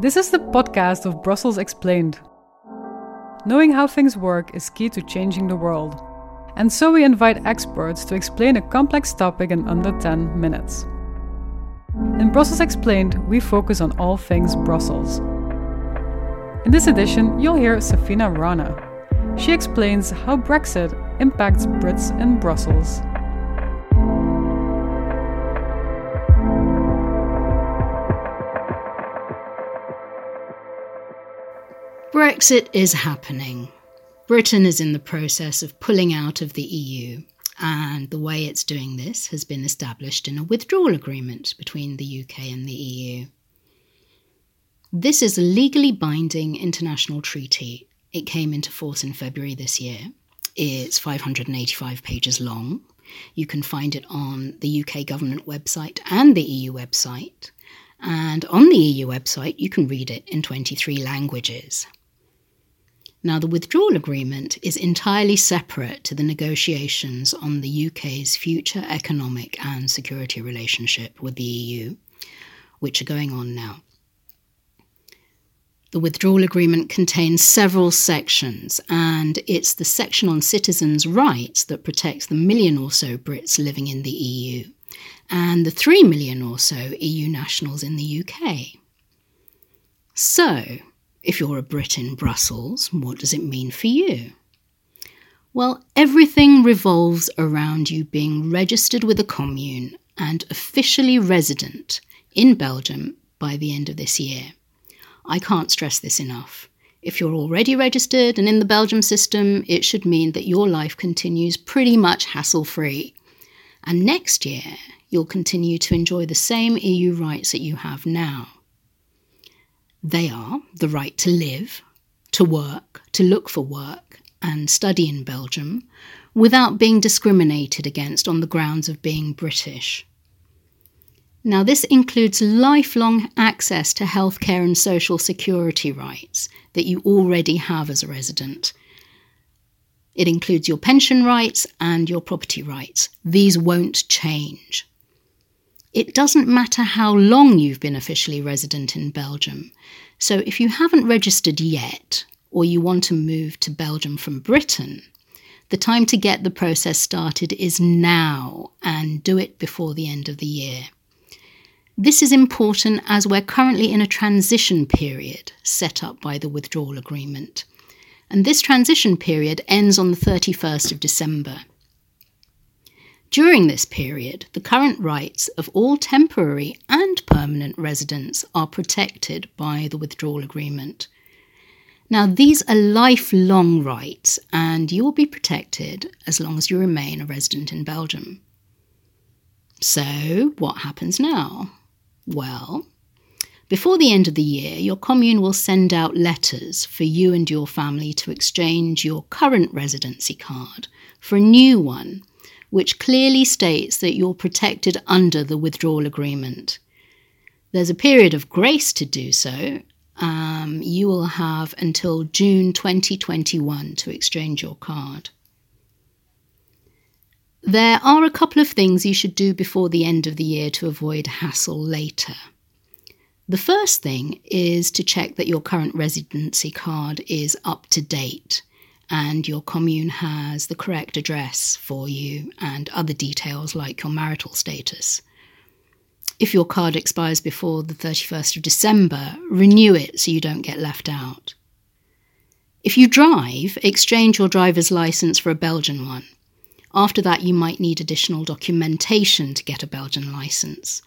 This is the podcast of Brussels Explained. Knowing how things work is key to changing the world. And so we invite experts to explain a complex topic in under 10 minutes. In Brussels Explained, we focus on all things Brussels. In this edition, you'll hear Saffina Rana. She explains how Brexit impacts Brits in Brussels. Brexit is happening. Britain is in the process of pulling out of the EU, and the way it's doing this has been established in a withdrawal agreement between the UK and the EU. This is a legally binding international treaty. It came into force in February this year. It's 585 pages long. You can find it on the UK government website and the EU website. And on the EU website, you can read it in 23 languages. Now, the withdrawal agreement is entirely separate to the negotiations on the UK's future economic and security relationship with the EU, which are going on now. The withdrawal agreement contains several sections, and it's the section on citizens' rights that protects the million or so Brits living in the EU and the three million or so EU nationals in the UK. So, if you're a Brit in Brussels, what does it mean for you? Well, everything revolves around you being registered with a commune and officially resident in Belgium by the end of this year. I can't stress this enough. If you're already registered and in the Belgium system, it should mean that your life continues pretty much hassle free. And next year, you'll continue to enjoy the same EU rights that you have now. They are the right to live, to work, to look for work, and study in Belgium without being discriminated against on the grounds of being British. Now, this includes lifelong access to healthcare and social security rights that you already have as a resident. It includes your pension rights and your property rights. These won't change. It doesn't matter how long you've been officially resident in Belgium. So if you haven't registered yet, or you want to move to Belgium from Britain, the time to get the process started is now and do it before the end of the year. This is important as we're currently in a transition period set up by the withdrawal agreement. And this transition period ends on the 31st of December. During this period, the current rights of all temporary and permanent residents are protected by the withdrawal agreement. Now, these are lifelong rights, and you will be protected as long as you remain a resident in Belgium. So, what happens now? Well, before the end of the year, your commune will send out letters for you and your family to exchange your current residency card for a new one which clearly states that you're protected under the withdrawal agreement. There's a period of grace to do so. Um, you will have until June 2021 to exchange your card. There are a couple of things you should do before the end of the year to avoid hassle later. The first thing is to check that your current residency card is up to date and your commune has the correct address for you and other details like your marital status. If your card expires before the 31st of December, renew it so you don't get left out. If you drive, exchange your driver's license for a Belgian one. After that, you might need additional documentation to get a Belgian license.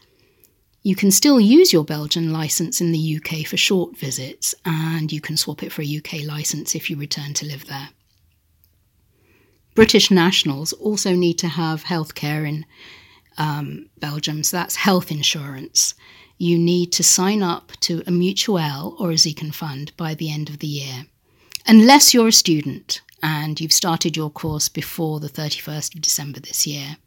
You can still use your Belgian license in the UK for short visits, and you can swap it for a UK license if you return to live there. British nationals also need to have healthcare in um, Belgium, so that's health insurance. You need to sign up to a mutuelle or a Zieken fund by the end of the year, unless you're a student and you've started your course before the 31st of December this year.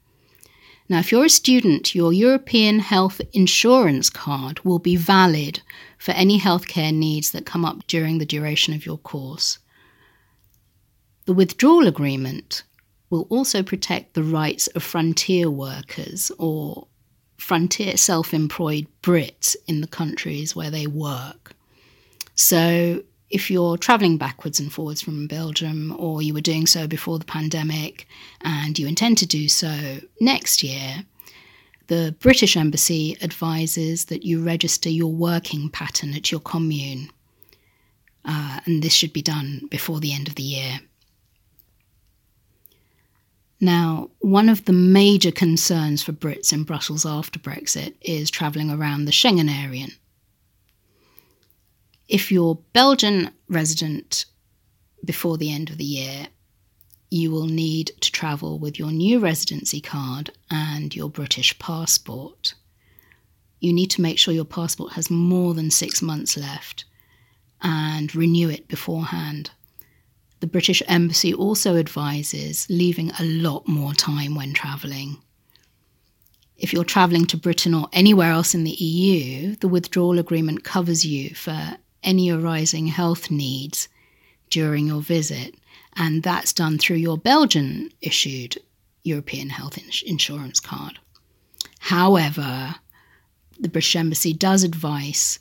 Now, if you're a student, your European health insurance card will be valid for any healthcare needs that come up during the duration of your course. The withdrawal agreement will also protect the rights of frontier workers or frontier self employed Brits in the countries where they work. So if you're traveling backwards and forwards from Belgium, or you were doing so before the pandemic and you intend to do so next year, the British Embassy advises that you register your working pattern at your commune. Uh, and this should be done before the end of the year. Now, one of the major concerns for Brits in Brussels after Brexit is travelling around the Schengen area. If you're Belgian resident before the end of the year, you will need to travel with your new residency card and your British passport. You need to make sure your passport has more than six months left and renew it beforehand. The British Embassy also advises leaving a lot more time when travelling. If you're travelling to Britain or anywhere else in the EU, the withdrawal agreement covers you for any arising health needs during your visit, and that's done through your Belgian issued European health ins- insurance card. However, the British Embassy does advise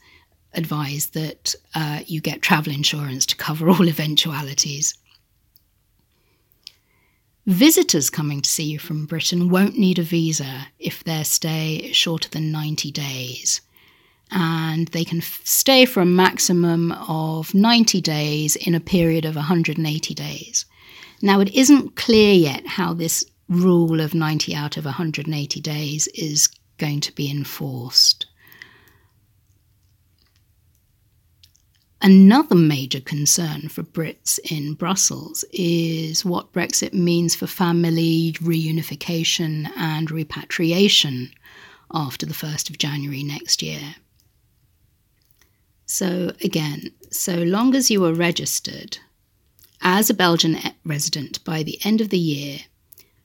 advise that uh, you get travel insurance to cover all eventualities. Visitors coming to see you from Britain won't need a visa if their stay is shorter than 90 days. And they can f- stay for a maximum of 90 days in a period of 180 days. Now, it isn't clear yet how this rule of 90 out of 180 days is going to be enforced. Another major concern for Brits in Brussels is what Brexit means for family reunification and repatriation after the 1st of January next year. So, again, so long as you are registered as a Belgian resident by the end of the year,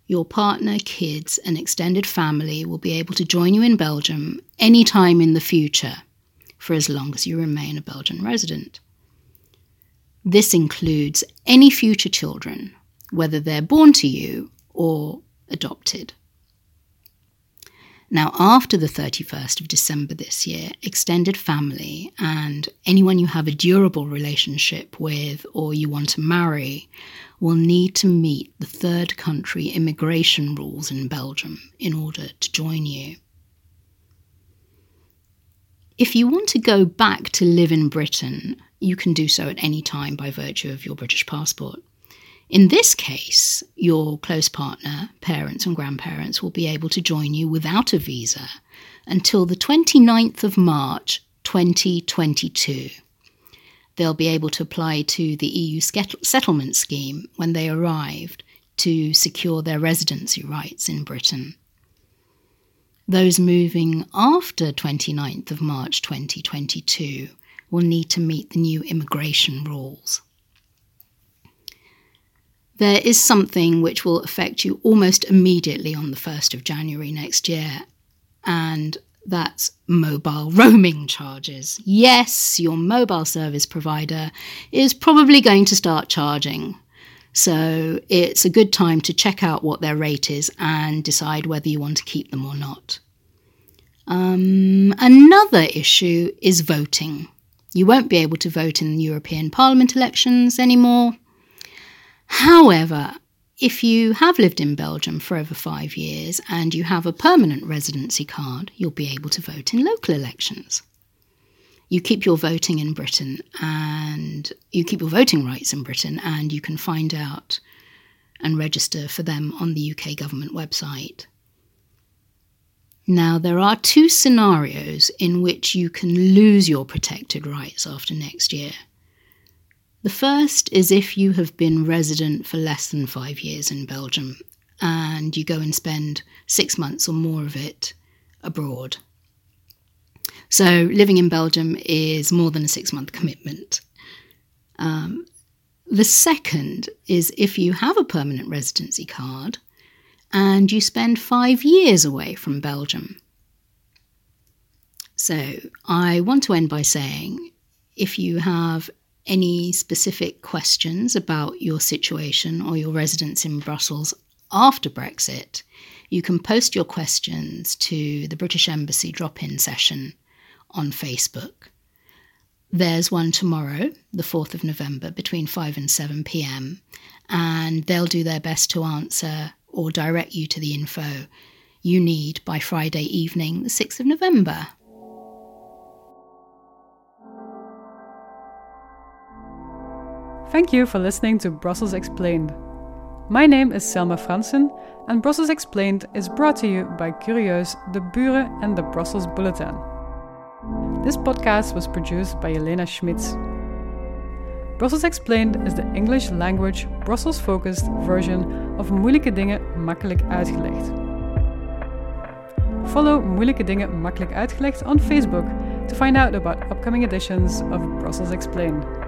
your partner, kids, and extended family will be able to join you in Belgium anytime in the future for as long as you remain a Belgian resident. This includes any future children, whether they're born to you or adopted. Now, after the 31st of December this year, extended family and anyone you have a durable relationship with or you want to marry will need to meet the third country immigration rules in Belgium in order to join you. If you want to go back to live in Britain, you can do so at any time by virtue of your British passport. In this case, your close partner, parents, and grandparents will be able to join you without a visa until the 29th of March 2022. They'll be able to apply to the EU settlement scheme when they arrived to secure their residency rights in Britain. Those moving after 29th of March 2022 will need to meet the new immigration rules. There is something which will affect you almost immediately on the 1st of January next year, and that's mobile roaming charges. Yes, your mobile service provider is probably going to start charging so it's a good time to check out what their rate is and decide whether you want to keep them or not. Um, another issue is voting. You won't be able to vote in the European Parliament elections anymore. However, if you have lived in Belgium for over five years and you have a permanent residency card, you'll be able to vote in local elections you keep your voting in Britain and you keep your voting rights in Britain, and you can find out and register for them on the UK government website. Now, there are two scenarios in which you can lose your protected rights after next year. The first is if you have been resident for less than five years in Belgium and you go and spend six months or more of it abroad. So living in Belgium is more than a six month commitment. Um, the second is if you have a permanent residency card and you spend five years away from Belgium. So I want to end by saying if you have any specific questions about your situation or your residence in Brussels after Brexit, you can post your questions to the British Embassy drop in session on Facebook. There's one tomorrow, the 4th of November, between 5 and 7 pm, and they'll do their best to answer or direct you to the info you need by Friday evening, the 6th of November. Thank you for listening to Brussels Explained. My name is Selma Fransen, and Brussels Explained is brought to you by Curieus, De Buren, and the Brussels Bulletin. This podcast was produced by Elena Schmitz. Brussels Explained is the English language, Brussels focused version of Moeilijke Dingen Makkelijk Uitgelegd. Follow Moeilijke Dingen Makkelijk Uitgelegd on Facebook to find out about upcoming editions of Brussels Explained.